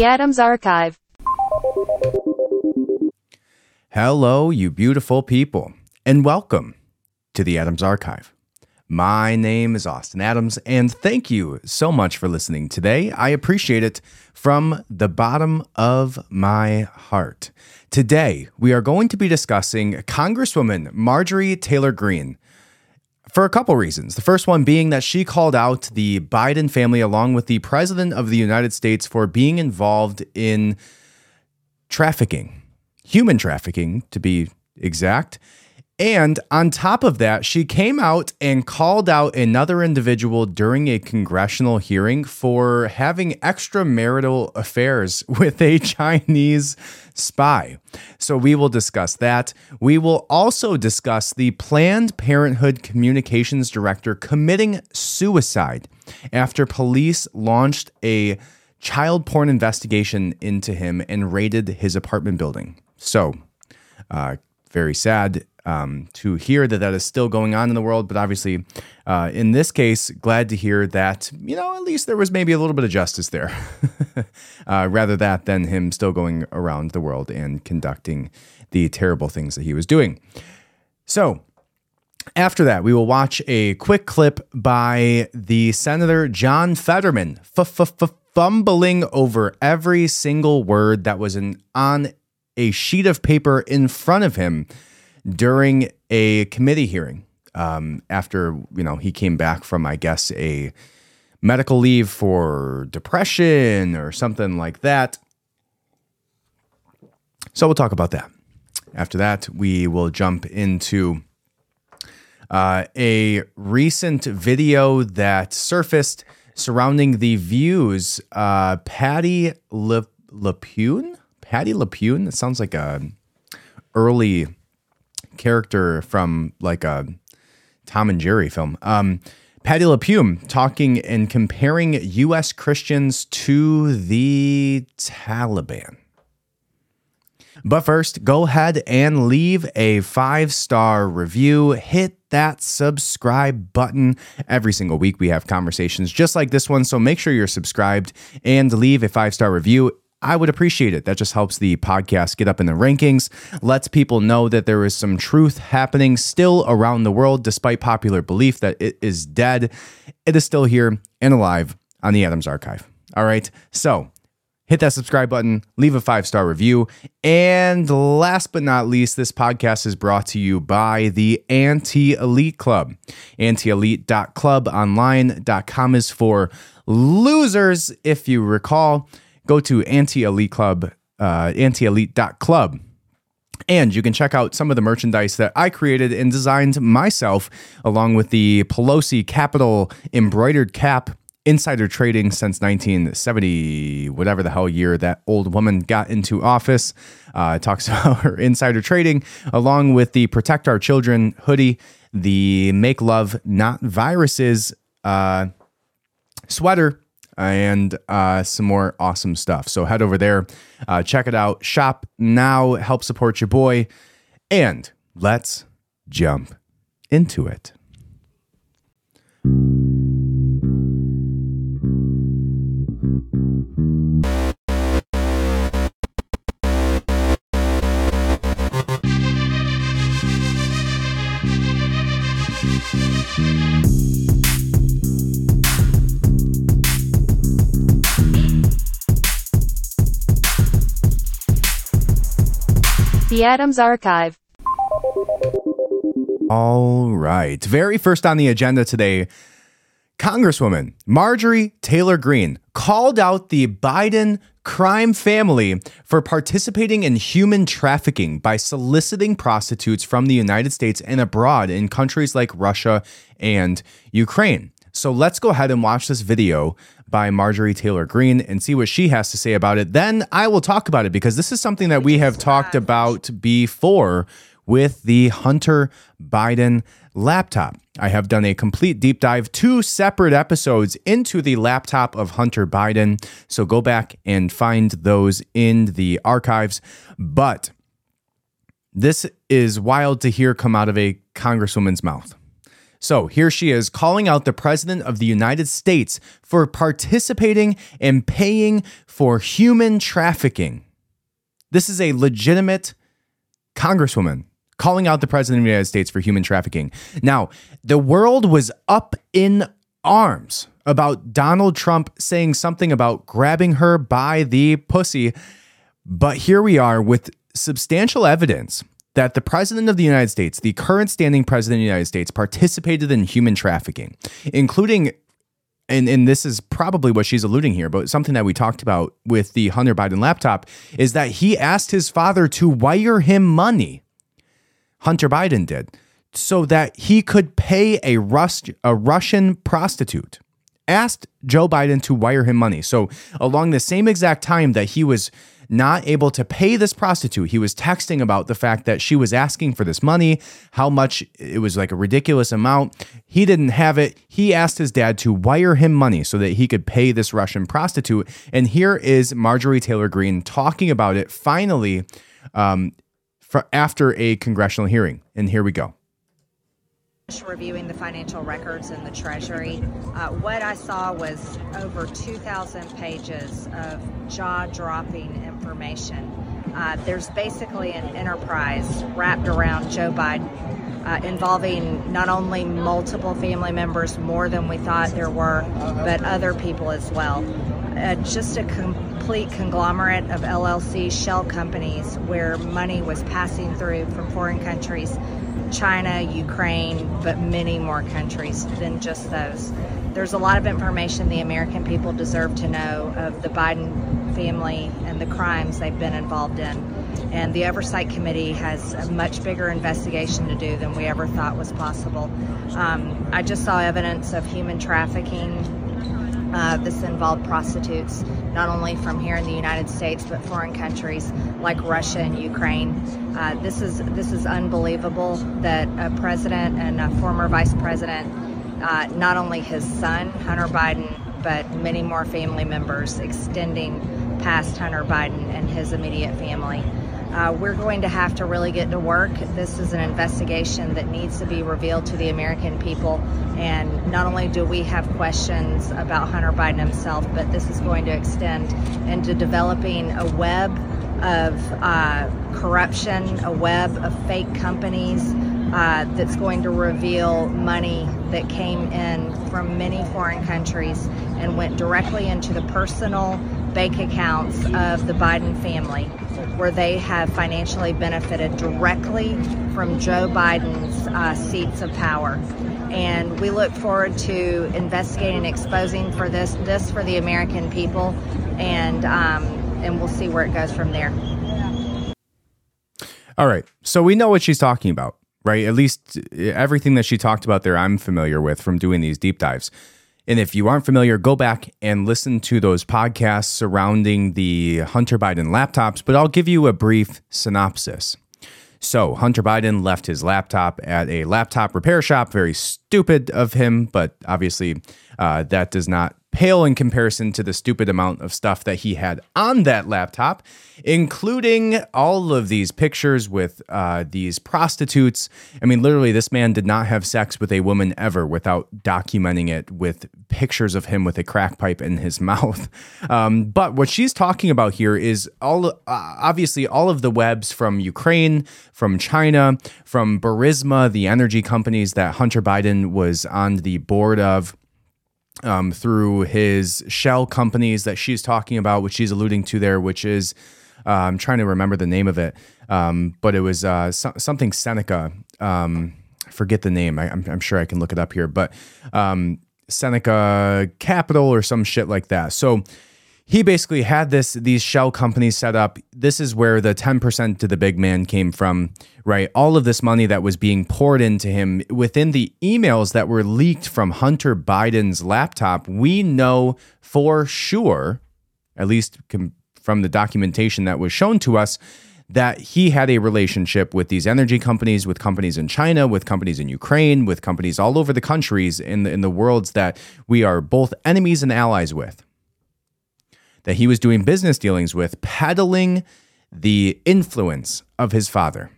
The Adams Archive. Hello, you beautiful people, and welcome to the Adams Archive. My name is Austin Adams, and thank you so much for listening today. I appreciate it from the bottom of my heart. Today, we are going to be discussing Congresswoman Marjorie Taylor Greene for a couple reasons. The first one being that she called out the Biden family along with the President of the United States for being involved in trafficking, human trafficking to be exact. And on top of that, she came out and called out another individual during a congressional hearing for having extramarital affairs with a Chinese spy. So we will discuss that. We will also discuss the Planned Parenthood communications director committing suicide after police launched a child porn investigation into him and raided his apartment building. So, uh, very sad um, to hear that that is still going on in the world. But obviously, uh, in this case, glad to hear that, you know, at least there was maybe a little bit of justice there, uh, rather that than him still going around the world and conducting the terrible things that he was doing. So, after that, we will watch a quick clip by the Senator John Fetterman fumbling over every single word that was in, on a sheet of paper in front of him during a committee hearing um, after you know he came back from I guess a medical leave for depression or something like that. So we'll talk about that. After that, we will jump into uh, a recent video that surfaced surrounding the views. Uh, Patty Le- LePune, Patty LePune. It sounds like a early character from like a Tom and Jerry film. Um, Patty LePume talking and comparing U.S. Christians to the Taliban. But first, go ahead and leave a five star review. Hit that subscribe button. Every single week, we have conversations just like this one. So make sure you're subscribed and leave a five star review. I would appreciate it. That just helps the podcast get up in the rankings, lets people know that there is some truth happening still around the world, despite popular belief that it is dead. It is still here and alive on the Adams Archive. All right. So hit that subscribe button, leave a five star review. And last but not least, this podcast is brought to you by the Anti Elite Club. Antielite.clubonline.com is for losers, if you recall go to anti-elite club, uh, antielite.club. And you can check out some of the merchandise that I created and designed myself, along with the Pelosi Capitol embroidered cap insider trading since 1970, whatever the hell year that old woman got into office. Uh, talks about her insider trading, along with the Protect Our Children hoodie, the Make Love Not Viruses uh, sweater, and uh, some more awesome stuff. So head over there, uh, check it out, shop now, help support your boy, and let's jump into it. The Adams Archive. All right. Very first on the agenda today Congresswoman Marjorie Taylor Greene called out the Biden crime family for participating in human trafficking by soliciting prostitutes from the United States and abroad in countries like Russia and Ukraine. So let's go ahead and watch this video by Marjorie Taylor Greene and see what she has to say about it. Then I will talk about it because this is something that we have talked about before with the Hunter Biden laptop. I have done a complete deep dive, two separate episodes into the laptop of Hunter Biden. So go back and find those in the archives. But this is wild to hear come out of a congresswoman's mouth. So here she is calling out the President of the United States for participating and paying for human trafficking. This is a legitimate Congresswoman calling out the President of the United States for human trafficking. Now, the world was up in arms about Donald Trump saying something about grabbing her by the pussy. But here we are with substantial evidence that the president of the United States, the current standing president of the United States, participated in human trafficking, including and, and this is probably what she's alluding here, but something that we talked about with the Hunter Biden laptop is that he asked his father to wire him money. Hunter Biden did, so that he could pay a, Rus- a Russian prostitute. Asked Joe Biden to wire him money. So, along the same exact time that he was not able to pay this prostitute. He was texting about the fact that she was asking for this money, how much it was like a ridiculous amount. He didn't have it. He asked his dad to wire him money so that he could pay this Russian prostitute. And here is Marjorie Taylor Greene talking about it finally um, after a congressional hearing. And here we go reviewing the financial records in the Treasury, uh, what I saw was over 2,000 pages of jaw dropping information. Uh, there's basically an enterprise wrapped around Joe Biden uh, involving not only multiple family members, more than we thought there were, but other people as well. Uh, just a complete conglomerate of LLC shell companies where money was passing through from foreign countries China, Ukraine, but many more countries than just those. There's a lot of information the American people deserve to know of the Biden family and the crimes they've been involved in. And the Oversight Committee has a much bigger investigation to do than we ever thought was possible. Um, I just saw evidence of human trafficking uh, this involved prostitutes, not only from here in the United States, but foreign countries like Russia and Ukraine. Uh, this is this is unbelievable that a president and a former vice president, uh, not only his son Hunter Biden, but many more family members, extending past Hunter Biden and his immediate family. Uh, we're going to have to really get to work. This is an investigation that needs to be revealed to the American people. And not only do we have questions about Hunter Biden himself, but this is going to extend into developing a web of uh, corruption, a web of fake companies uh, that's going to reveal money that came in from many foreign countries and went directly into the personal bank accounts of the Biden family, where they have financially benefited directly from Joe Biden's uh, seats of power. And we look forward to investigating and exposing for this this for the American people, and um, and we'll see where it goes from there. All right, so we know what she's talking about, right? At least eh, everything that she talked about there, I'm familiar with from doing these deep dives. And if you aren't familiar, go back and listen to those podcasts surrounding the Hunter Biden laptops, but I'll give you a brief synopsis. So, Hunter Biden left his laptop at a laptop repair shop. Very stupid of him, but obviously, uh, that does not pale in comparison to the stupid amount of stuff that he had on that laptop, including all of these pictures with uh, these prostitutes. I mean, literally, this man did not have sex with a woman ever without documenting it with pictures of him with a crack pipe in his mouth. Um, but what she's talking about here is all uh, obviously all of the webs from Ukraine, from China, from Burisma, the energy companies that Hunter Biden was on the board of um, through his shell companies that she's talking about, which she's alluding to there, which is uh, I'm trying to remember the name of it, um, but it was uh, so- something Seneca. Um, I forget the name. I, am sure I can look it up here, but um, Seneca Capital or some shit like that. So he basically had this these shell companies set up. This is where the 10% to the big man came from, right? All of this money that was being poured into him within the emails that were leaked from Hunter Biden's laptop. We know for sure, at least from the documentation that was shown to us, that he had a relationship with these energy companies, with companies in China, with companies in Ukraine, with companies all over the countries in the, in the worlds that we are both enemies and allies with that he was doing business dealings with, peddling the influence of his father,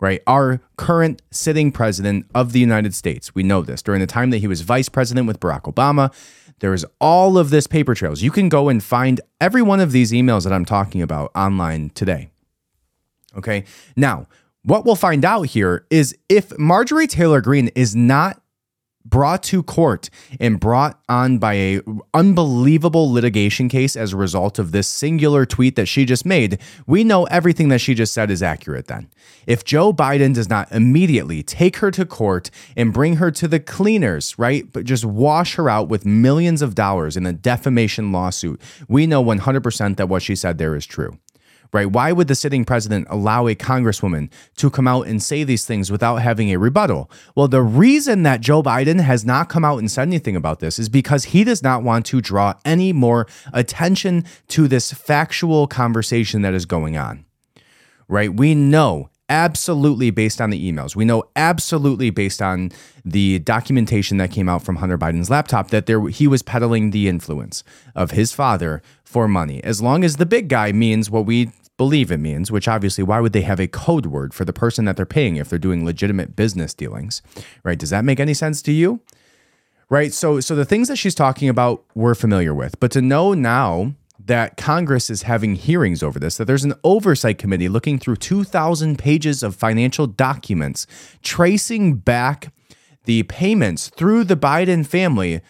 right? Our current sitting president of the United States. We know this. During the time that he was vice president with Barack Obama, there is all of this paper trails. You can go and find every one of these emails that I'm talking about online today. Okay. Now, what we'll find out here is if Marjorie Taylor Greene is not brought to court and brought on by a unbelievable litigation case as a result of this singular tweet that she just made we know everything that she just said is accurate then. If joe biden does not immediately take her to court and bring her to the cleaners right but just wash her out with millions of dollars in a defamation lawsuit we know 100% that what she said there is true right? Why would the sitting president allow a congresswoman to come out and say these things without having a rebuttal? Well, the reason that Joe Biden has not come out and said anything about this is because he does not want to draw any more attention to this factual conversation that is going on, right? We know absolutely based on the emails. We know absolutely based on the documentation that came out from Hunter Biden's laptop that there he was peddling the influence of his father for money. As long as the big guy means what we believe it means, which obviously, why would they have a code word for the person that they're paying if they're doing legitimate business dealings, right? Does that make any sense to you? Right. So, so the things that she's talking about, we're familiar with, but to know now that Congress is having hearings over this, that there's an oversight committee looking through 2,000 pages of financial documents, tracing back the payments through the Biden family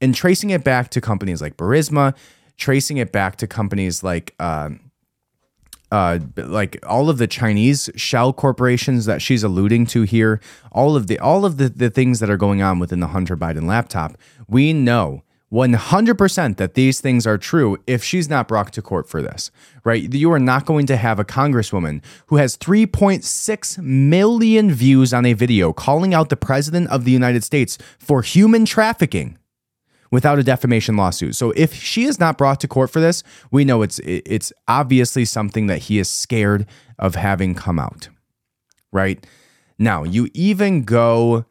and tracing it back to companies like Burisma, tracing it back to companies like uh, uh, like all of the Chinese shell corporations that she's alluding to here, all of the all of the, the things that are going on within the Hunter Biden laptop, we know 100% that these things are true if she's not brought to court for this, right? You are not going to have a congresswoman who has 3.6 million views on a video calling out the president of the United States for human trafficking without a defamation lawsuit. So if she is not brought to court for this, we know it's it's obviously something that he is scared of having come out. Right? Now, you even go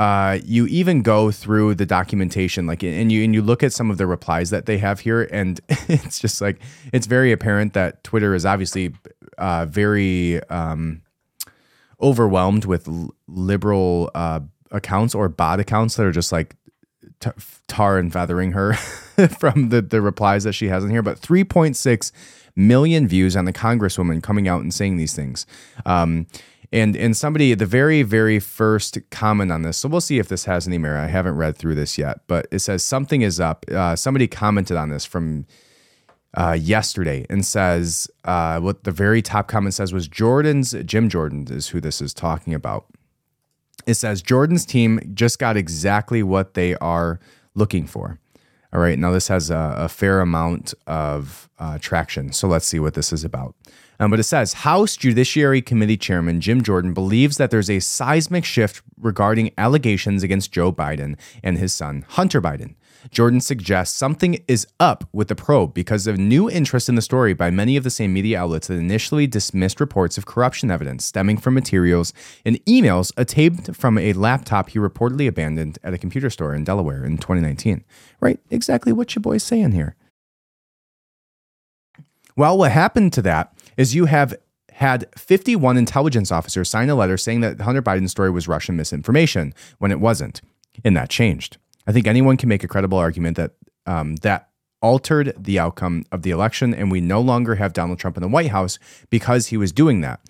uh, you even go through the documentation like and you and you look at some of the replies that they have here and it's just like it's very apparent that Twitter is obviously uh, very um, overwhelmed with liberal uh, accounts or bot accounts that are just like tar and feathering her from the, the replies that she has in here, but 3.6 million views on the congresswoman coming out and saying these things. Um, and and somebody the very very first comment on this. So we'll see if this has any merit. I haven't read through this yet, but it says something is up. Uh, somebody commented on this from uh, yesterday and says uh, what the very top comment says was Jordan's Jim Jordan is who this is talking about it says Jordan's team just got exactly what they are looking for. All right, now this has a, a fair amount of uh, traction. So let's see what this is about. Um, but it says House Judiciary Committee Chairman Jim Jordan believes that there's a seismic shift regarding allegations against Joe Biden and his son, Hunter Biden. Jordan suggests something is up with the probe because of new interest in the story by many of the same media outlets that initially dismissed reports of corruption evidence stemming from materials and emails obtained from a laptop he reportedly abandoned at a computer store in Delaware in 2019. Right? Exactly what your boy's saying here. Well, what happened to that is you have had 51 intelligence officers sign a letter saying that Hunter Biden's story was Russian misinformation when it wasn't. And that changed. I think anyone can make a credible argument that um, that altered the outcome of the election, and we no longer have Donald Trump in the White House because he was doing that.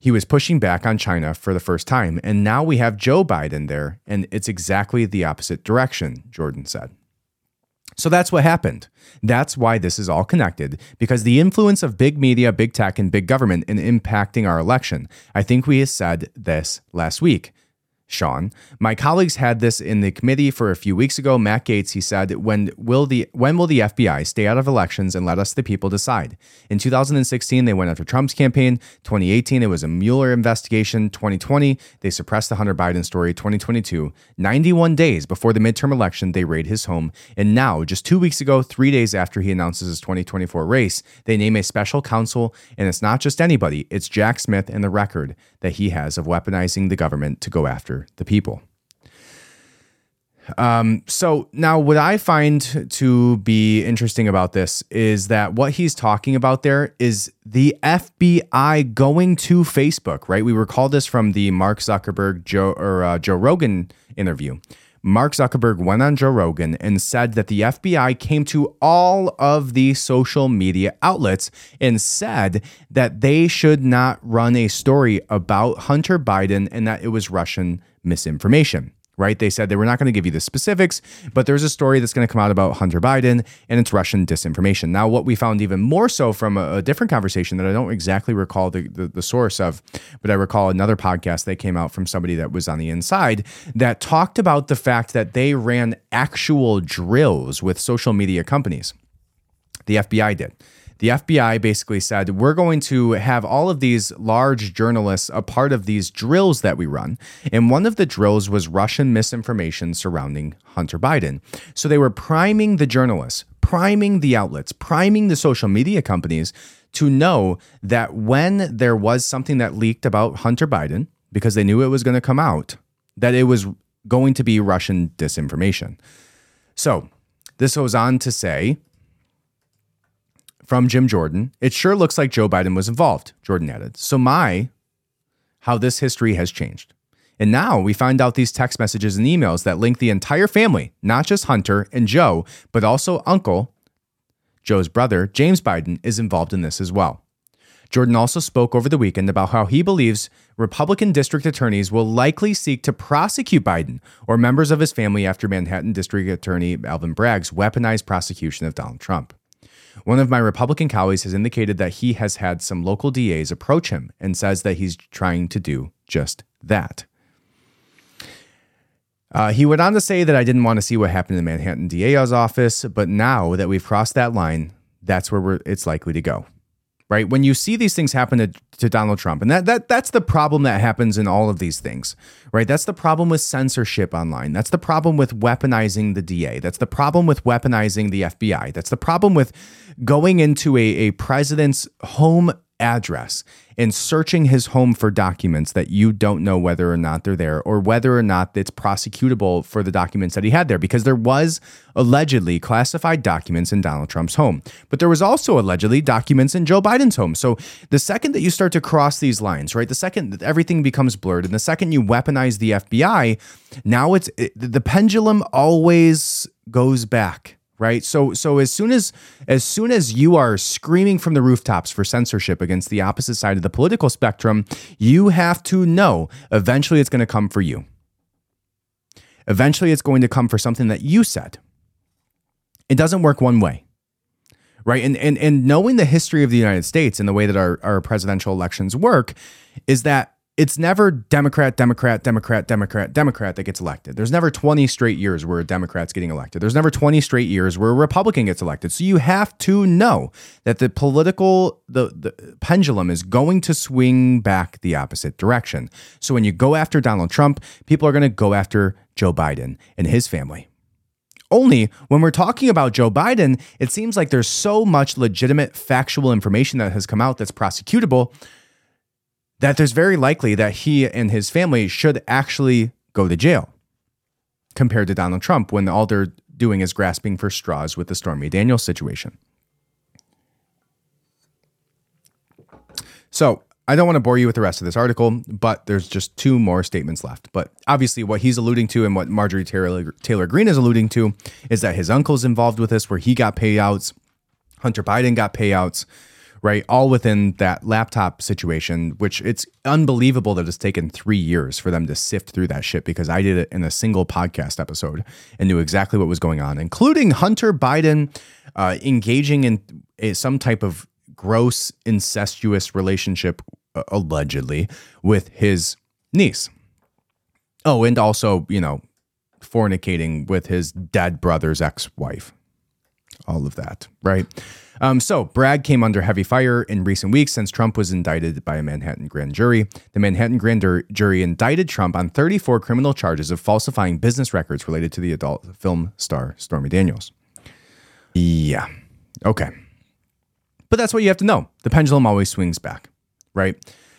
He was pushing back on China for the first time, and now we have Joe Biden there, and it's exactly the opposite direction, Jordan said. So that's what happened. That's why this is all connected, because the influence of big media, big tech, and big government in impacting our election. I think we said this last week. Sean. My colleagues had this in the committee for a few weeks ago. Matt Gaetz, he said, when will the when will the FBI stay out of elections and let us the people decide? In 2016, they went after Trump's campaign. 2018, it was a Mueller investigation. 2020, they suppressed the Hunter Biden story. 2022, 91 days before the midterm election, they raid his home. And now, just two weeks ago, three days after he announces his 2024 race, they name a special counsel, and it's not just anybody, it's Jack Smith and the record that he has of weaponizing the government to go after the people. Um, so now, what I find to be interesting about this is that what he's talking about there is the FBI going to Facebook. Right? We recall this from the Mark Zuckerberg Joe or uh, Joe Rogan interview. Mark Zuckerberg went on Joe Rogan and said that the FBI came to all of the social media outlets and said that they should not run a story about Hunter Biden and that it was Russian misinformation right? They said they were not going to give you the specifics, but there's a story that's going to come out about Hunter Biden and it's Russian disinformation. Now, what we found even more so from a, a different conversation that I don't exactly recall the, the, the source of, but I recall another podcast that came out from somebody that was on the inside that talked about the fact that they ran actual drills with social media companies. The FBI did the FBI basically said, we're going to have all of these large journalists a part of these drills that we run. And one of the drills was Russian misinformation surrounding Hunter Biden. So they were priming the journalists, priming the outlets, priming the social media companies to know that when there was something that leaked about Hunter Biden, because they knew it was going to come out, that it was going to be Russian disinformation. So this goes on to say from Jim Jordan, it sure looks like Joe Biden was involved, Jordan added. So, my, how this history has changed. And now we find out these text messages and emails that link the entire family, not just Hunter and Joe, but also Uncle, Joe's brother, James Biden, is involved in this as well. Jordan also spoke over the weekend about how he believes Republican district attorneys will likely seek to prosecute Biden or members of his family after Manhattan District Attorney Alvin Bragg's weaponized prosecution of Donald Trump. One of my Republican colleagues has indicated that he has had some local DAs approach him and says that he's trying to do just that. Uh, he went on to say that I didn't want to see what happened in the Manhattan DA's office, but now that we've crossed that line, that's where it's likely to go right? When you see these things happen to, to Donald Trump, and that, that that's the problem that happens in all of these things, right? That's the problem with censorship online. That's the problem with weaponizing the DA. That's the problem with weaponizing the FBI. That's the problem with going into a, a president's home address and searching his home for documents that you don't know whether or not they're there or whether or not it's prosecutable for the documents that he had there because there was allegedly classified documents in Donald Trump's home. But there was also allegedly documents in Joe Biden's home. So the second that you start to cross these lines right the second that everything becomes blurred and the second you weaponize the FBI now it's it, the pendulum always goes back right? So so as soon as as soon as you are screaming from the rooftops for censorship against the opposite side of the political spectrum you have to know eventually it's going to come for you. Eventually it's going to come for something that you said. It doesn't work one way right? And and and knowing the history of the United States and the way that our our presidential elections work is that it's never Democrat, Democrat, Democrat, Democrat, Democrat that gets elected. There's never 20 straight years where a Democrat's getting elected. There's never 20 straight years where a Republican gets elected. So you have to know that the political the, the pendulum is going to swing back the opposite direction. So when you go after Donald Trump, people are going to go after Joe Biden and his family. Only when we're talking about Joe Biden, it seems like there's so much legitimate factual information that has come out that's prosecutable that there's very likely that he and his family should actually go to jail compared to Donald Trump when all they're doing is grasping for straws with the Stormy Daniels situation. So, I don't want to bore you with the rest of this article, but there's just two more statements left. But obviously, what he's alluding to and what Marjorie Taylor, Taylor Greene is alluding to is that his uncle's involved with this, where he got payouts, Hunter Biden got payouts, right? All within that laptop situation, which it's unbelievable that it's taken three years for them to sift through that shit because I did it in a single podcast episode and knew exactly what was going on, including Hunter Biden uh, engaging in a, some type of gross incestuous relationship, uh, allegedly, with his niece. Oh, and also, you know, fornicating with his dead brother's ex wife. All of that, right? Um, so, Bragg came under heavy fire in recent weeks since Trump was indicted by a Manhattan grand jury. The Manhattan grand jury indicted Trump on 34 criminal charges of falsifying business records related to the adult film star Stormy Daniels. Yeah. Okay. But that's what you have to know. The pendulum always swings back, right?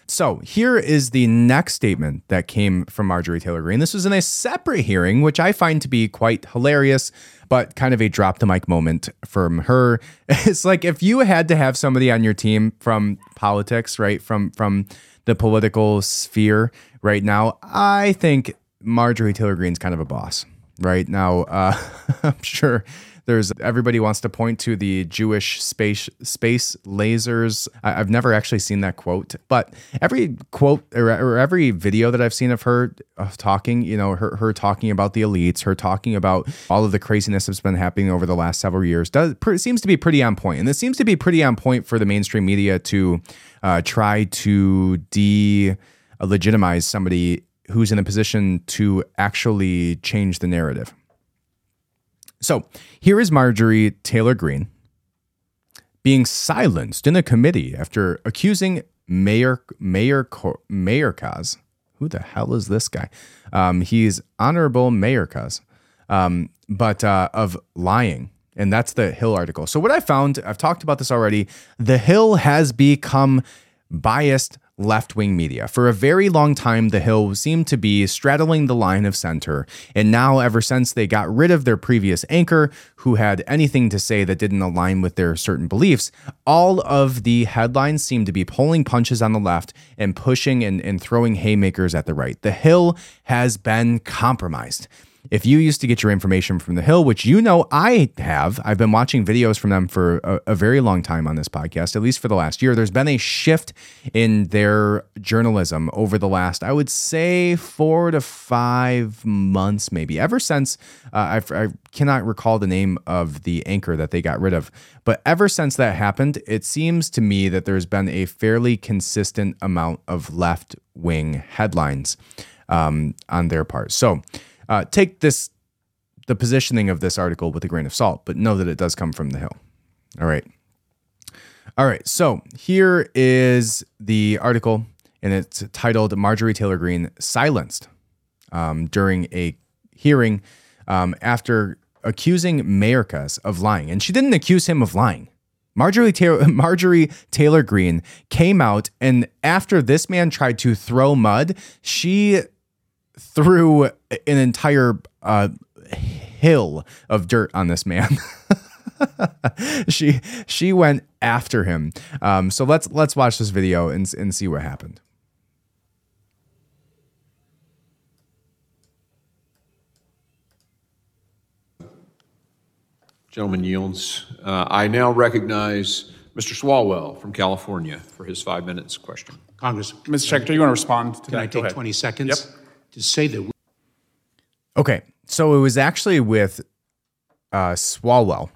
So here is the next statement that came from Marjorie Taylor Greene. This was in a separate hearing, which I find to be quite hilarious, but kind of a drop the mic moment from her. It's like if you had to have somebody on your team from politics, right? From from the political sphere right now, I think Marjorie Taylor Greene's kind of a boss right now. Uh, I'm sure there's everybody wants to point to the Jewish space space lasers. I, have never actually seen that quote, but every quote or, or every video that I've seen of her uh, talking, you know, her her talking about the elites, her talking about all of the craziness that's been happening over the last several years, does seems to be pretty on point, and this seems to be pretty on point for the mainstream media to uh, try to de legitimize somebody who's in a position to actually change the narrative. So here is Marjorie Taylor Greene being silenced in a committee after accusing Mayor Mayor Mayorkas. Who the hell is this guy? Um, he's Honorable Mayorkas, um, but uh, of lying. And that's the Hill article. So what I found, I've talked about this already. The Hill has become biased left wing media. For a very long time, The Hill seemed to be straddling the line of center. And now, ever since they got rid of their previous anchor, who had anything to say that didn't align with their certain beliefs, all of the headlines seem to be pulling punches on the left and pushing and, and throwing haymakers at the right. The Hill has been compromised. If you used to get your information from The Hill, which you know I have, I've been watching videos from them for a, a, very long time on this podcast, at least for the last year. There's been a shift in their journalism over the last, I would say, four to five months, maybe, ever since uh, I, I cannot recall the name of the anchor that they got rid of. But ever since that happened, it seems to me that there's been a fairly consistent amount of left wing headlines um, on their part. So, uh, take this the positioning of this article with a grain of salt, but know that it does come from the Hill. All right. All right. So here is the article, and it's titled Marjorie Taylor Greene Silenced um, during a hearing um, after accusing Mayorkas of lying. And she didn't accuse him of lying. Marjorie Taylor, Marjorie Taylor Greene came out, and after this man tried to throw mud, she threw an entire uh, hill of dirt on this man. she she went after him. Um, so let's let's watch this video and and see what happened. Gentleman yields. Uh, I now recognize Mr. Swalwell from California for his five minutes question. Congress. Mr. Secretary, you want to respond to Can that? I take 20 seconds? Yep to say that. We- okay, so it was actually with uh, Swalwell,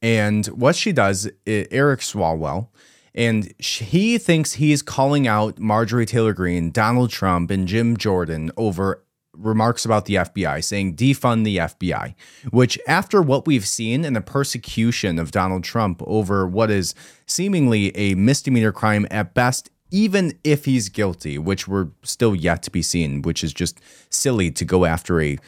and what she does, Eric Swalwell, and he thinks he's calling out Marjorie Taylor Greene, Donald Trump, and Jim Jordan over remarks about the FBI, saying defund the FBI, which, after what we've seen in the persecution of Donald Trump over what is seemingly a misdemeanor crime at best even if he's guilty, which we're still yet to be seen, which is just silly to go after a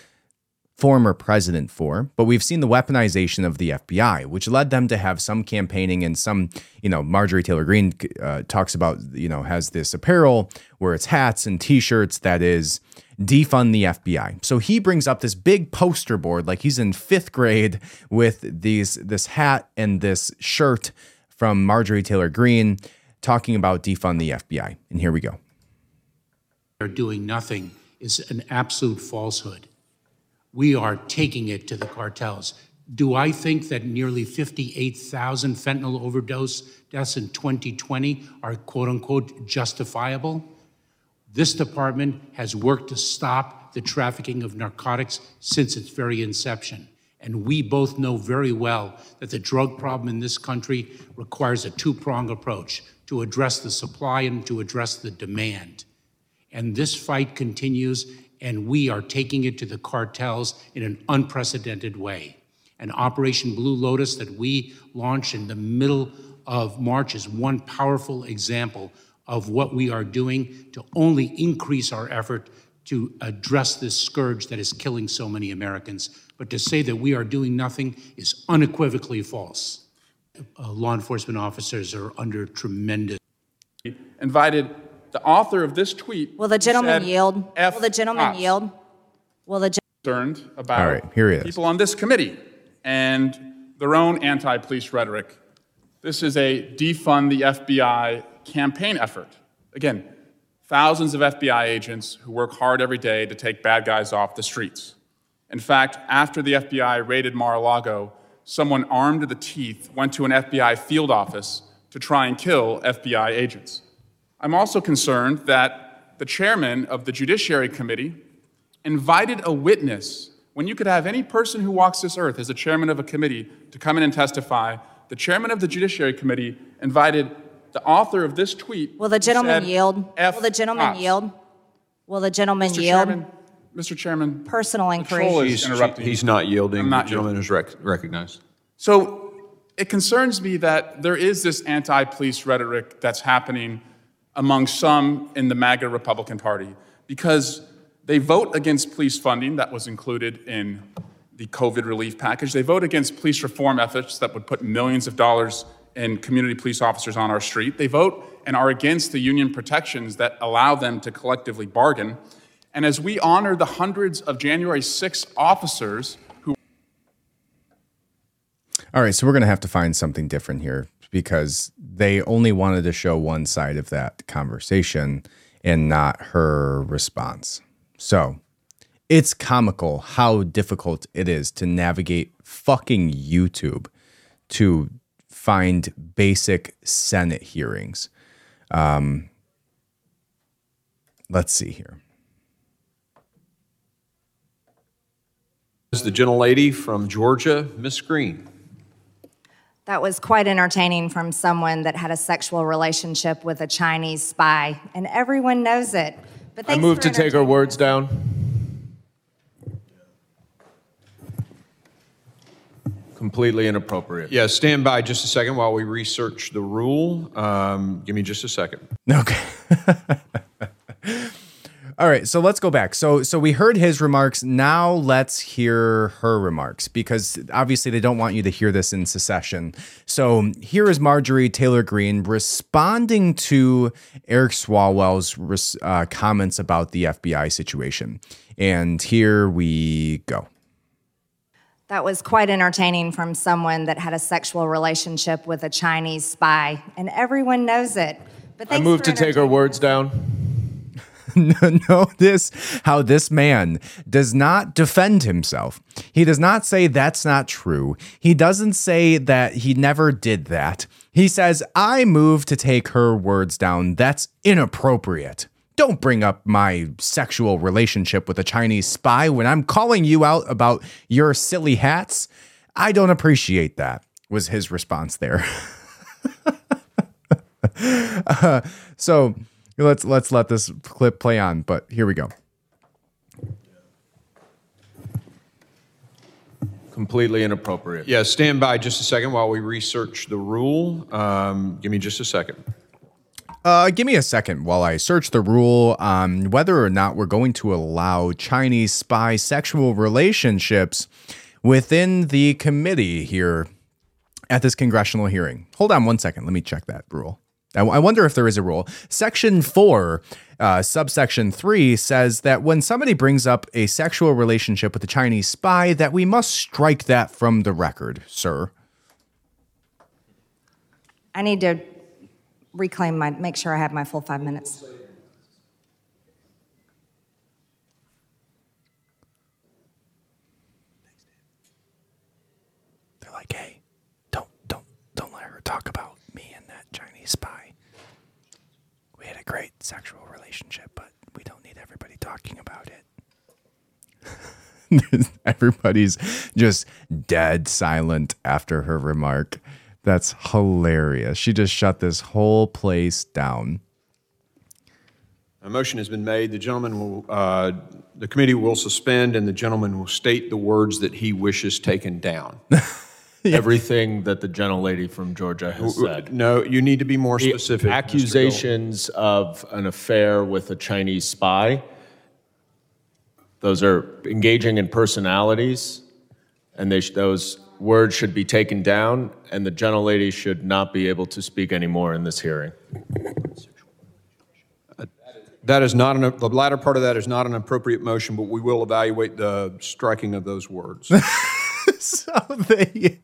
former president for. But we've seen the weaponization of the FBI, which led them to have some campaigning and some, you know, Marjorie Taylor Greene uh, talks about, you know, has this apparel where it's hats and t shirts that is defund the FBI. So he brings up this big poster board like he's in fifth grade with these this hat and this shirt from Marjorie Taylor Greene talking about defund the FBI. And here we go. They're doing nothing is an absolute falsehood. We are taking it to the cartels. Do I think that nearly 58,000 fentanyl overdose deaths in 2020 are quote unquote justifiable? This department has worked to stop the trafficking of narcotics since its very inception. And we both know very well that the drug problem in this country requires a two pronged approach to address the supply and to address the demand. And this fight continues, and we are taking it to the cartels in an unprecedented way. And Operation Blue Lotus that we launched in the middle of March is one powerful example of what we are doing to only increase our effort to address this scourge that is killing so many Americans. But to say that we are doing nothing is unequivocally false. Uh, law enforcement officers are under tremendous. Invited the author of this tweet. Will the gentleman said, yield? F Will the gentleman cops. yield? Will the, gen- Concerned about All right, here he is. people on this committee and their own anti-police rhetoric. This is a defund the FBI campaign effort. Again, thousands of FBI agents who work hard every day to take bad guys off the streets. In fact, after the FBI raided Mar-a-Lago, someone armed to the teeth went to an FBI field office to try and kill FBI agents. I'm also concerned that the chairman of the Judiciary Committee invited a witness when you could have any person who walks this earth as a chairman of a committee to come in and testify. The chairman of the Judiciary Committee invited the author of this tweet. will the gentleman said, yield? "F Will the gentleman cops." yield? Will the gentleman Mr. yield? Chairman, Mr. Chairman, Personal the inquiry. He's, interrupting. he's not yielding. I'm not The gentleman is rec- recognized. So it concerns me that there is this anti police rhetoric that's happening among some in the MAGA Republican Party because they vote against police funding that was included in the COVID relief package. They vote against police reform efforts that would put millions of dollars in community police officers on our street. They vote and are against the union protections that allow them to collectively bargain. And as we honor the hundreds of January 6 officers who All right, so we're going to have to find something different here because they only wanted to show one side of that conversation and not her response. So it's comical how difficult it is to navigate fucking YouTube to find basic Senate hearings. Um, let's see here. This is the gentlelady from Georgia, Miss Greene. That was quite entertaining from someone that had a sexual relationship with a Chinese spy, and everyone knows it. But I thanks move to take her words down. Completely inappropriate. Yeah, stand by just a second while we research the rule. Um, give me just a second. Okay. All right, so let's go back. So so we heard his remarks. Now let's hear her remarks because obviously they don't want you to hear this in secession. So here is Marjorie Taylor Greene responding to Eric Swalwell's res- uh, comments about the FBI situation. And here we go. That was quite entertaining from someone that had a sexual relationship with a Chinese spy, and everyone knows it. But I thanks move to take her words down. Notice how this man does not defend himself. He does not say that's not true. He doesn't say that he never did that. He says, I move to take her words down. That's inappropriate. Don't bring up my sexual relationship with a Chinese spy when I'm calling you out about your silly hats. I don't appreciate that, was his response there. Uh, so let's let's let this clip play on. But here we go. Completely inappropriate. Yeah, stand by just a second while we research the rule. Um, give me just a second. Uh, give me a second while I search the rule on whether or not we're going to allow Chinese spy sexual relationships within the committee here at this congressional hearing. Hold on one second. Let me check that rule. I, I wonder if there is a rule. Section four, uh, subsection three says that when somebody brings up a sexual relationship with a Chinese spy, that we must strike that from the record, sir. I need to reclaim my, make sure I have my full five minutes. They're like, hey, don't don't don't let her talk about me and that Chinese spy. We had a great sexual relationship, but we don't need everybody talking about it. Everybody's just dead silent after her remark. That's hilarious. She just shut this whole place down. A motion has been made. The gentleman will, uh, the committee will suspend, and the gentleman will state the words that he wishes taken down. Everything that the gentlelady from Georgia has said. No, you need to be more The specific. Accusations of an affair with a Chinese spy, those are engaging in personalities, and they sh- those words should be taken down, and the gentlelady should not be able to speak anymore in this hearing. That is not, an the latter part of that is not an appropriate motion, but we will evaluate the striking of those words. so they,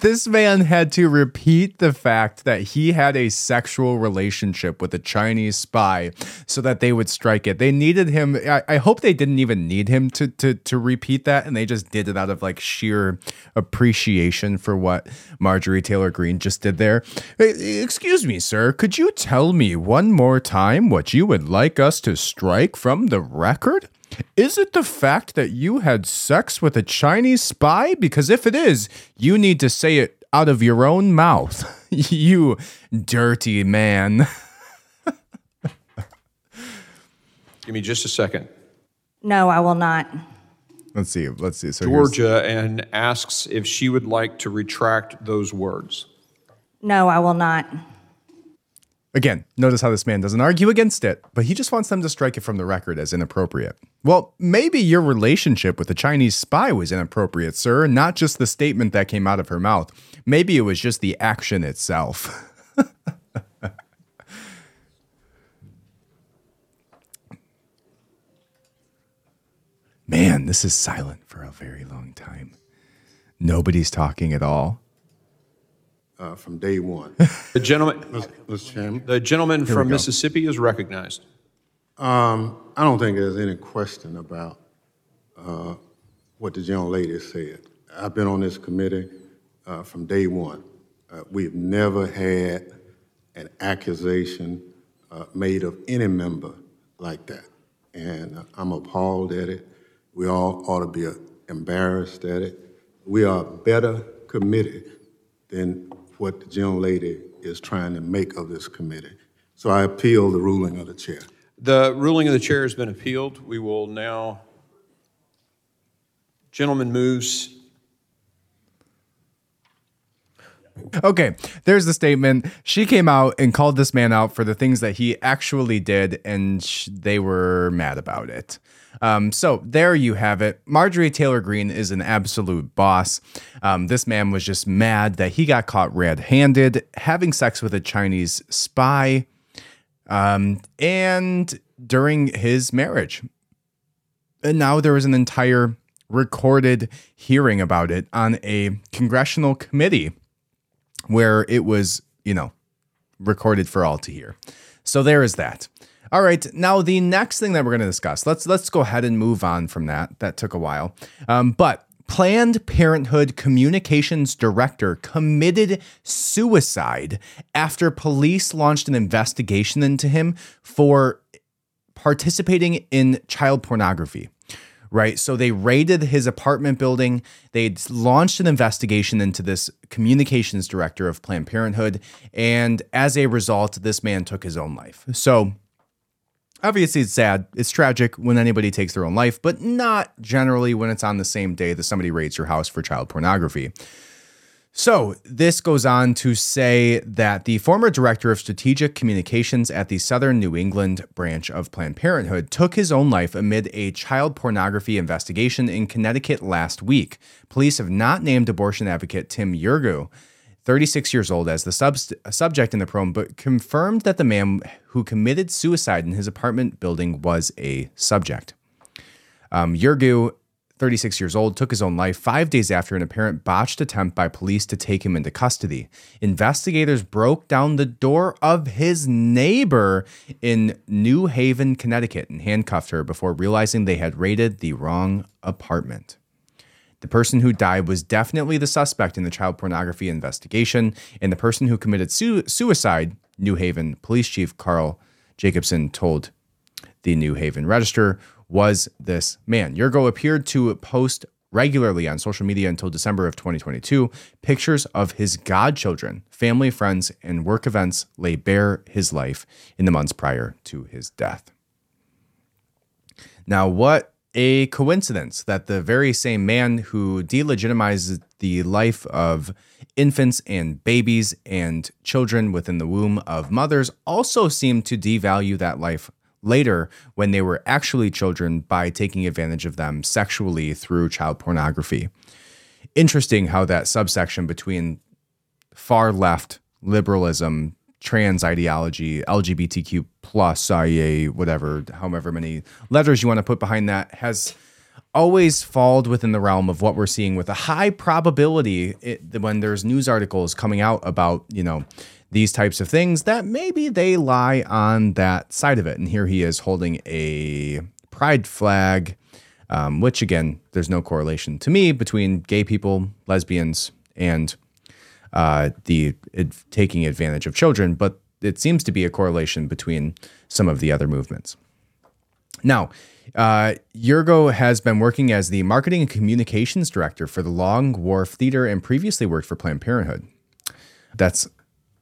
this man had to repeat the fact that he had a sexual relationship with a Chinese spy so that they would strike it. They needed him. I, I hope they didn't even need him to, to to repeat that, and they just did it out of like sheer appreciation for what Marjorie Taylor Greene just did there. Excuse me, sir. Could you tell me one more time what you would like us to strike from the record? Is it the fact that you had sex with a Chinese spy? Because if it is, you need to say it out of your own mouth. you dirty man. Give me just a second. No, I will not. Let's see. Let's see. So here's- Georgia and asks if she would like to retract those words. No, I will not. Again, notice how this man doesn't argue against it, but he just wants them to strike it from the record as inappropriate. Well, maybe your relationship with the Chinese spy was inappropriate, sir, not just the statement that came out of her mouth. Maybe it was just the action itself. Man, this is silent for a very long time. Nobody's talking at all. Uh, from day one. The gentleman, Mr. Chairman, the gentleman from. Mississippi is recognized. um, I don't think there's any question about uh, what the young lady said. I've been on this committee uh, from day one. Uh, We've never had an accusation uh, made of any member like that. And I'm appalled at it. We all ought to be uh, embarrassed at it. We are a better committee than what the young lady is trying to make of this committee. So I appeal the ruling of the chair. The ruling of the chair has been appealed. We will now, gentleman moves Okay, there's the statement. She came out and called this man out for the things that he actually did, and sh- they were mad about it. Um, so there you have it. Marjorie Taylor Greene is an absolute boss. Um, this man was just mad that he got caught red handed having sex with a Chinese spy um, and during his marriage. And now there is an entire recorded hearing about it on a congressional committee where it was, you know, recorded for all to hear. So there is that. All right, now the next thing that we're going to discuss. Let's let's go ahead and move on from that. That took a while, um, but Planned Parenthood communications director committed suicide after police launched an investigation into him for participating in child pornography right? So they raided his apartment building. They launched an investigation into this communications director of Planned Parenthood. And as a result, this man took his own life. So obviously, it's sad. It's tragic when anybody takes their own life, but not generally when it's on the same day that somebody raids your house for child pornography. So, this goes on to say that the former director of strategic communications at the Southern New England branch of Planned Parenthood took his own life amid a child pornography investigation in Connecticut last week. Police have not named abortion advocate Tim Yurgu, 36 years old, as the sub- subject in the probe, but confirmed that the man who committed suicide in his apartment building was a subject. Um, Yurgu 36 years old, took his own life five days after an apparent botched attempt by police to take him into custody. Investigators broke down the door of his neighbor in New Haven, Connecticut, and handcuffed her before realizing they had raided the wrong apartment. The person who died was definitely the suspect in the child pornography investigation, and the person who committed su- suicide, New Haven Police Chief Karl Jacobson told the New Haven Register, was this man. Yurgo appeared to post regularly on social media until December of 2022 pictures of his godchildren, family, friends, and work events lay bare his life in the months prior to his death. Now, what a coincidence that the very same man who delegitimizes the life of infants and babies and children within the womb of mothers also seemed to devalue that life later when they were actually children by taking advantage of them sexually through child pornography. Interesting how that subsection between far left liberalism trans ideology, LGBTQ plus IA, whatever, however many letters you want to put behind that, has always fallen within the realm of what we're seeing with a high probability it, when there's news articles coming out about, you know, these types of things that maybe they lie on that side of it. And here he is holding a pride flag, um, which again, there's no correlation to me between gay people, lesbians, and uh, the taking advantage of children, but it seems to be a correlation between some of the other movements. Now, uh, Yurgo has been working as the marketing and communications director for the Long Wharf Theater and previously worked for Planned Parenthood. That's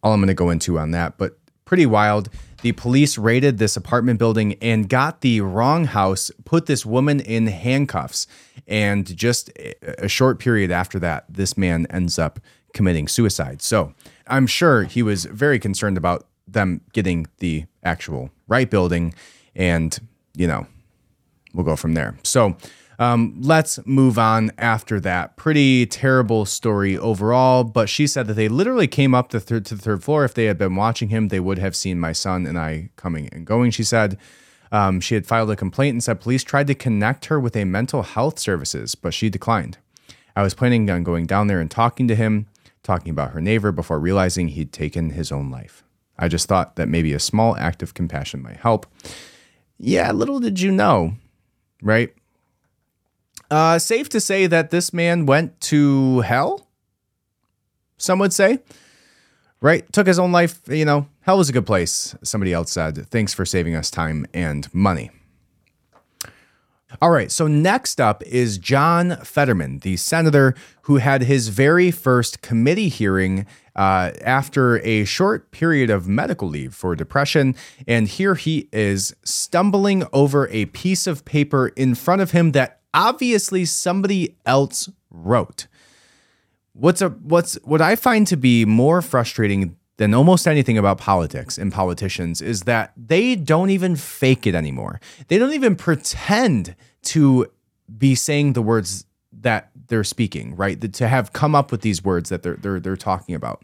all I'm going to go into on that, but pretty wild. The police raided this apartment building and got the wrong house, put this woman in handcuffs. And just a short period after that, this man ends up committing suicide. So I'm sure he was very concerned about them getting the actual right building. And, you know, we'll go from there. So um, let's move on after that. Pretty terrible story overall, but she said that they literally came up third, to the third floor. If they had been watching him, they would have seen my son and I coming and going, she said. Um, she had filed a complaint and said police tried to connect her with a mental health services, but she declined. I was planning on going down there and talking to him, talking about her neighbor before realizing he'd taken his own life. I just thought that maybe a small act of compassion might help. Yeah, little did you know, right? Uh, safe to say that this man went to hell, some would say, right? Took his own life. You know, hell was a good place, somebody else said. Thanks for saving us time and money. All right, so next up is John Fetterman, the senator who had his very first committee hearing uh, after a short period of medical leave for depression. And here he is stumbling over a piece of paper in front of him that obviously somebody else wrote. What's a what's what I find to be more frustrating than almost anything about politics and politicians is that they don't even fake it anymore. They don't even pretend to be saying the words that they're speaking, right? To have come up with these words that they're they're they're talking about.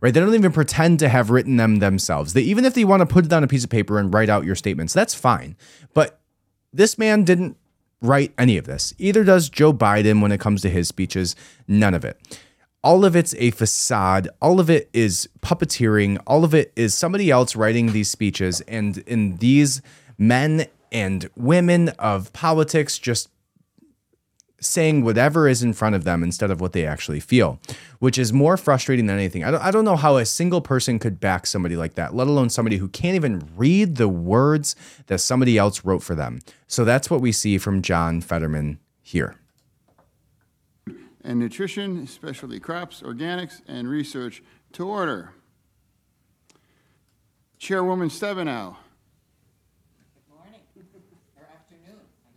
Right? They don't even pretend to have written them themselves. They even if they want to put it on a piece of paper and write out your statements, that's fine. But this man didn't write any of this. Either does Joe Biden when it comes to his speeches, none of it. All of it's a facade. All of it is puppeteering. All of it is somebody else writing these speeches. And in these men and women of politics just saying whatever is in front of them instead of what they actually feel, which is more frustrating than anything. I don't, I don't know how a single person could back somebody like that, let alone somebody who can't even read the words that somebody else wrote for them. So that's what we see from John Fetterman here. And nutrition, specialty crops, organics, and research to order. Chairwoman Stabenow.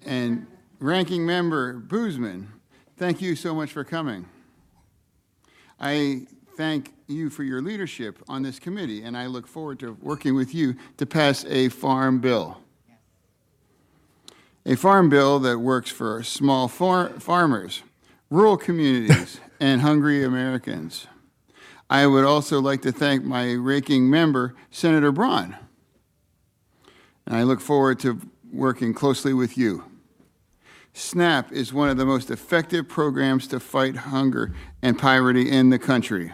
And Ranking Member Boozman, thank you so much for coming. I thank you for your leadership on this committee, and I look forward to working with you to pass a farm bill. A farm bill that works for small far farmers, rural communities, and hungry Americans. I would also like to thank my ranking member, Senator Braun. And I look forward to working closely with you. SNAP is one of the most effective programs to fight hunger and poverty in the country.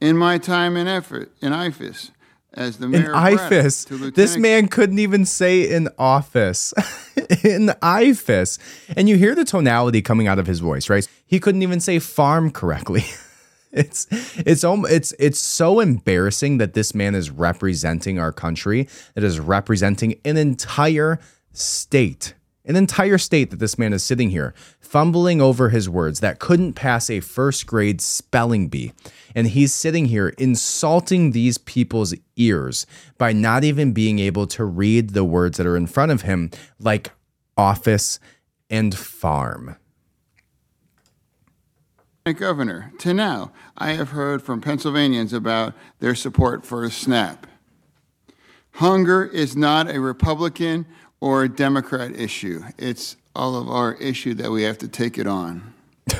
In my time in effort in IFAS, as the mayor in IFAS, this man couldn't even say in office. in IFAS, and you hear the tonality coming out of his voice, right? He couldn't even say farm correctly. it's it's it's it's so embarrassing that this man is representing our country, that is representing an entire state an entire state that this man is sitting here fumbling over his words that couldn't pass a first grade spelling bee. And he's sitting here insulting these people's ears by not even being able to read the words that are in front of him, like office and farm. Governor, to now, I have heard from Pennsylvanians about their support for SNAP. Hunger is not a Republican or a Democrat issue. It's all of our issue that we have to take it on.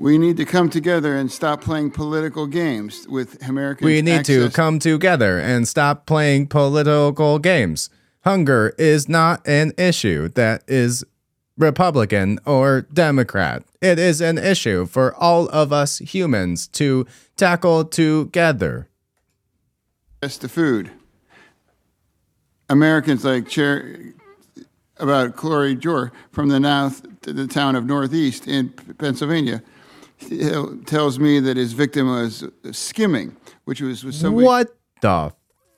We need to come together and stop playing political games with Americans. We need to come together and stop playing political games. Hunger is not an issue that is Republican or Democrat. It is an issue for all of us humans to tackle together. access to food. Americans like Chair about Clory Jor from the north to the town of Northeast in Pennsylvania tells me that his victim was skimming, which was somebody. What the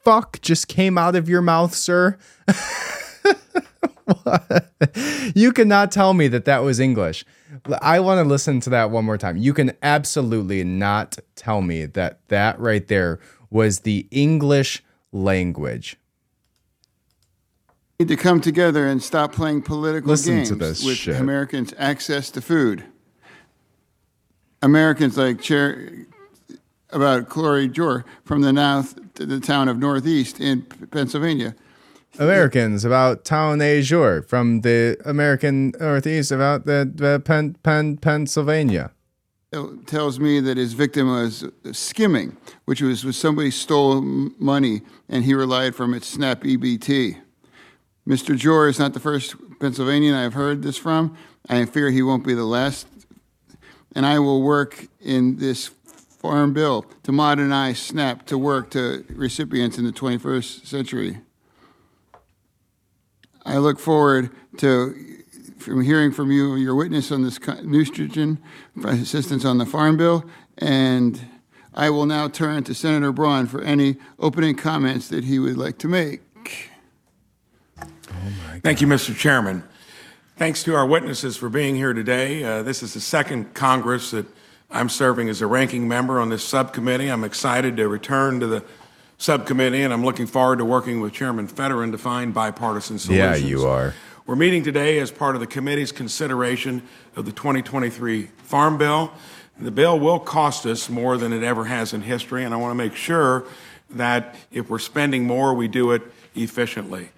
fuck just came out of your mouth, sir? You cannot tell me that that was English. I want to listen to that one more time. You can absolutely not tell me that that right there was the English language. need to come together and stop playing political Listen games with shit. Americans' access to food. Americans like Chair about Clory Jor from the north to the town of Northeast in Pennsylvania Americans about town Azure from the American Northeast about the, the Pen, Pen, Pennsylvania. It tells me that his victim was skimming, which was when somebody stole money and he relied from its SNAP EBT. Mr. Jor is not the first Pennsylvanian I've heard this from. I fear he won't be the last. And I will work in this farm bill to modernize SNAP to work to recipients in the 21st century. I look forward to from hearing from you your witness on this nutrition assistance on the farm bill, and I will now turn to Senator Braun for any opening comments that he would like to make. Thank you, Mr. Chairman. Thanks to our witnesses for being here today. Uh, this is the second Congress that I'm serving as a ranking member on this subcommittee. I'm excited to return to the subcommittee, and I'm looking forward to working with Chairman Fetterman to find bipartisan solutions. Yeah, you are. We're meeting today as part of the committee's consideration of the 2023 Farm Bill. The bill will cost us more than it ever has in history, and I want to make sure that if we're spending more, we do it efficiently.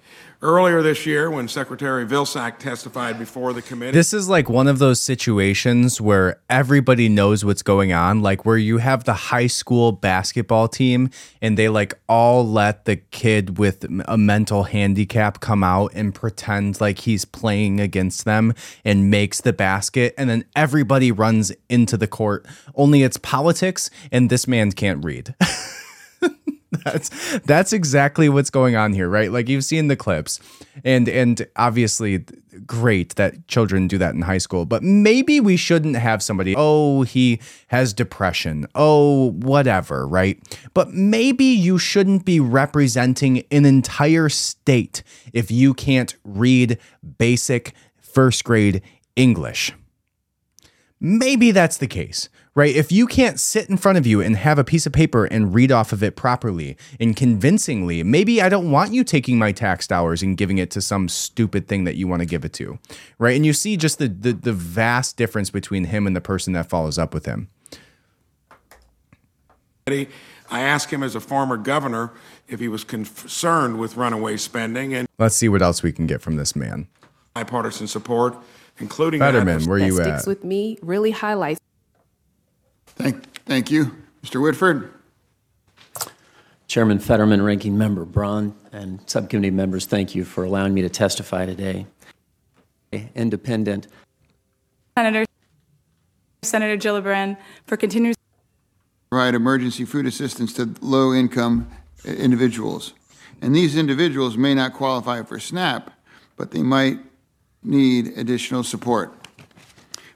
Earlier this year, when Secretary Vilsack testified before the committee, This is like one of those situations where everybody knows what's going on, like where you have the high school basketball team and they like all let the kid with a mental handicap come out and pretend like he's playing against them and makes the basket and then everybody runs into the court. Only it's politics and this man can't read. that's that's exactly what's going on here right? Like you've seen the clips and and obviously great that children do that in high school but maybe we shouldn't have somebody oh he has depression. Oh whatever right? But maybe you shouldn't be representing an entire state if you can't read basic first grade english. Maybe that's the case, right? If you can't sit in front of you and have a piece of paper and read off of it properly and convincingly, maybe I don't want you taking my tax dollars and giving it to some stupid thing that you want to give it to, right? And you see just the the, the vast difference between him and the person that follows up with him. I asked him as a former governor if he was concerned with runaway spending and Let's see what else we can get from this man. bipartisan support, including that Fetterman, where that you sticks with me really highlights Thank, thank you. Mr. Whitford? Chairman Fetterman, Ranking Member Braun, and subcommittee members, thank you for allowing me to testify today. Independent Senator, Senator Gillibrand for continuing provide emergency food assistance to low-income uh, individuals. And these individuals may not qualify for SNAP, but they might need additional support.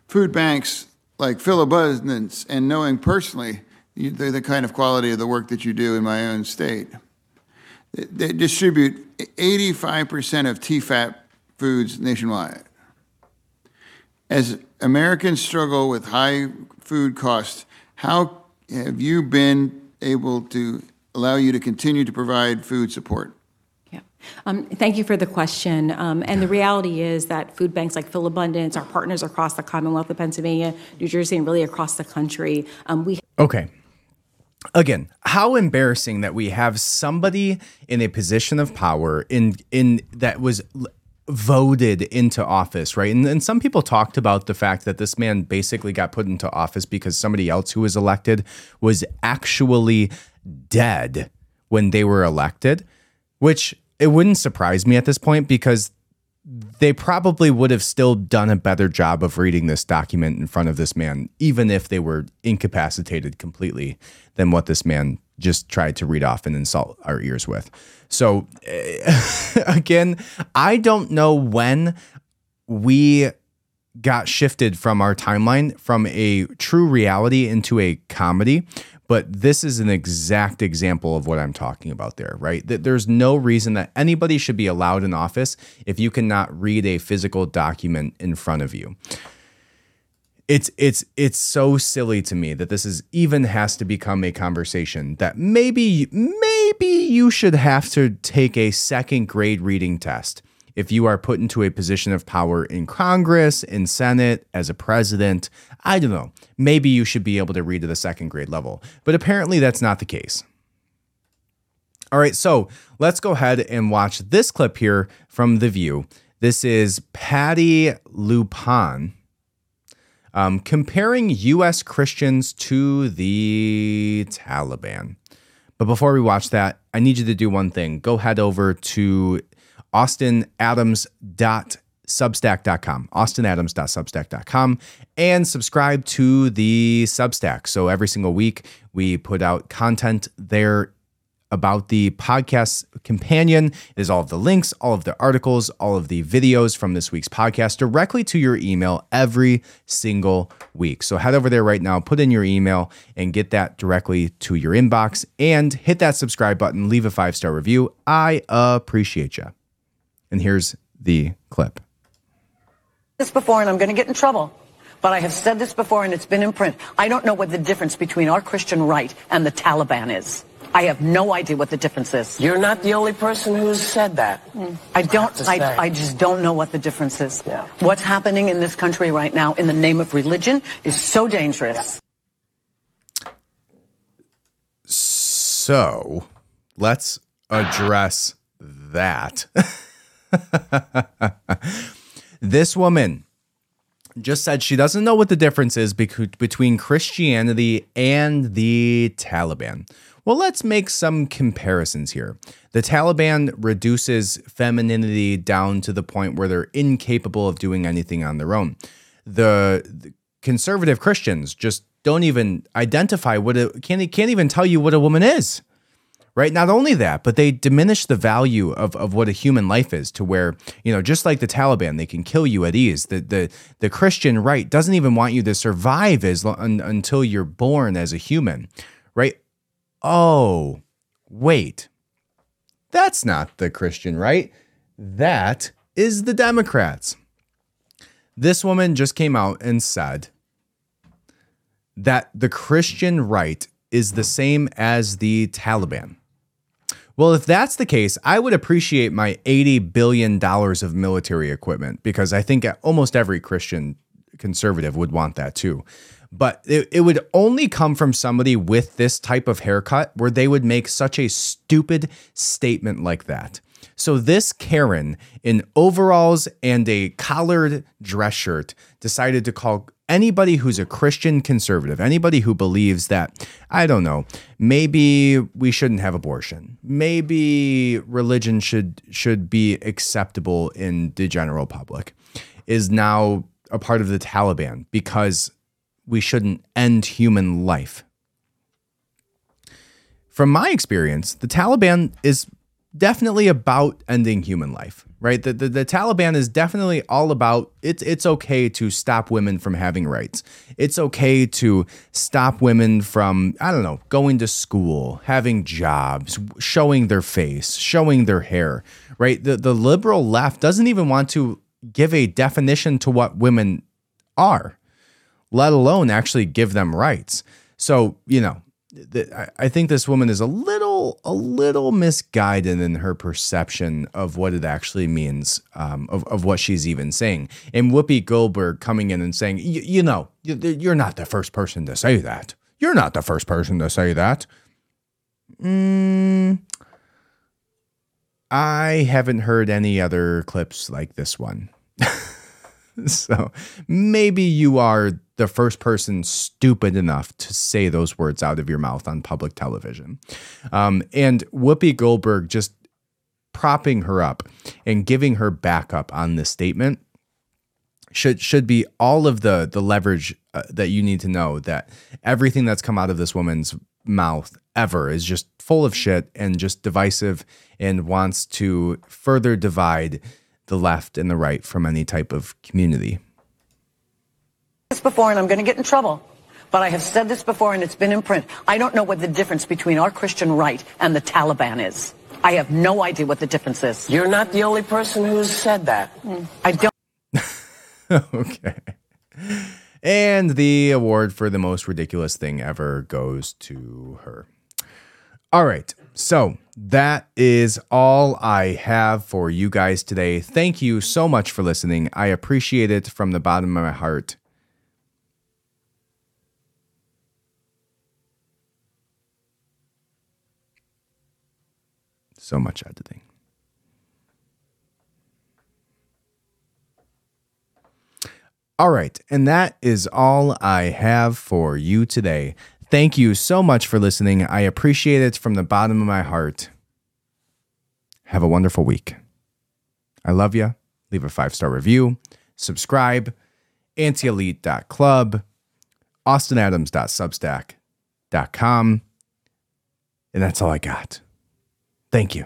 Food banks like Philabundance and knowing personally, they're the kind of quality of the work that you do in my own state. They distribute 85% of TEFAP foods nationwide. As Americans struggle with high food costs, how have you been able to allow you to continue to provide food support? Um, Thank you for the question. Um, And the reality is that food banks like Philabundance, our partners across the Commonwealth of Pennsylvania, New Jersey, and really across the country, um, we Okay. Again, how embarrassing that we have somebody in a position of power in in that was voted into office, right? And, and some people talked about the fact that this man basically got put into office because somebody else who was elected was actually dead when they were elected, which it wouldn't surprise me at this point because they probably would have still done a better job of reading this document in front of this man, even if they were incapacitated completely, than what this man just tried to read off and insult our ears with. So, again, I don't know when we got shifted from our timeline from a true reality into a comedy. But this is an exact example of what I'm talking about there, right? That there's no reason that anybody should be allowed in office if you cannot read a physical document in front of you. It's it's it's so silly to me that this is even has to become a conversation that maybe maybe you should have to take a second grade reading test if you are put into a position of power in Congress, in Senate, as a president, I don't know. Maybe you should be able to read at a second grade level. But apparently that's not the case. All right, so let's go ahead and watch this clip here from The View. This is Patti LuPone um, comparing U.S. Christians to the Taliban. But before we watch that, I need you to do one thing. Go head over to austinadams.substack.com, austinadams.substack.com, and subscribe to the Substack. So every single week we put out content there about the podcast companion. It is all of the links, all of the articles, all of the videos from this week's podcast directly to your email every single week. So head over there right now, put in your email, and get that directly to your inbox and hit that subscribe button, leave a five star review. I appreciate you. And here's the clip. This before, and I'm going to get in trouble. But I have said this before, and it's been in print. I don't know what the difference between our Christian right and the Taliban is. I have no idea what the difference is. You're not the only person who's said that. Hmm. I don't. I, I, just don't know what the difference is. Yeah. What's happening in this country right now in the name of religion is so dangerous. So let's address that. this woman just said she doesn't know what the difference is between Christianity and the Taliban. Well, let's make some comparisons here. The Taliban reduces femininity down to the point where they're incapable of doing anything on their own. The, the conservative Christians just don't even identify what a can't can't even tell you what a woman is right? Not only that, but they diminish the value of, of what a human life is to where, you know, just like the Taliban, they can kill you at ease. The the the Christian right doesn't even want you to survive as un, until you're born as a human, right? Oh, wait. That's not the Christian right. That is the Democrats. This woman just came out and said that the Christian right is the same as the Taliban. Well, if that's the case, I would appreciate my $80 billion of military equipment because I think almost every Christian conservative would want that too. But it, it would only come from somebody with this type of haircut where they would make such a stupid statement like that. So, this Karen in overalls and a collared dress shirt decided to call anybody who's a Christian conservative, anybody who believes that, I don't know, maybe we shouldn't have abortion, maybe religion should should be acceptable in the general public, is now a part of the Taliban because we shouldn't end human life. From my experience, the Taliban is definitely about ending human life, right? The, the, the, Taliban is definitely all about it's it's okay to stop women from having rights. It's okay to stop women from, I don't know, going to school, having jobs, showing their face, showing their hair, right? The the liberal left doesn't even want to give a definition to what women are, let alone actually give them rights. So, you know, I think this woman is a little a little misguided in her perception of what it actually means um, of, of what she's even saying. And Whoopi Goldberg coming in and saying, you know, you're not the first person to say that. You're not the first person to say that. Mm, I haven't heard any other clips like this one. so maybe you are the first person stupid enough to say those words out of your mouth on public television. Um, and Whoopi Goldberg just propping her up and giving her backup on this statement should should be all of the the leverage uh, that you need to know that everything that's come out of this woman's mouth ever is just full of shit and just divisive and wants to further divide the left and the right from any type of community. This before, and I'm going to get in trouble. But I have said this before, and it's been in print. I don't know what the difference between our Christian right and the Taliban is. I have no idea what the difference is. You're not the only person who's said that. Hmm. I don't. okay. And the award for the most ridiculous thing ever goes to her. All right. So that is all I have for you guys today. Thank you so much for listening. I appreciate it from the bottom of my heart. So much editing. All right. And that is all I have for you today. Thank you so much for listening. I appreciate it from the bottom of my heart. Have a wonderful week. I love you. Leave a five star review, subscribe, antielite.club, austinadams.substack.com. And that's all I got. Thank you.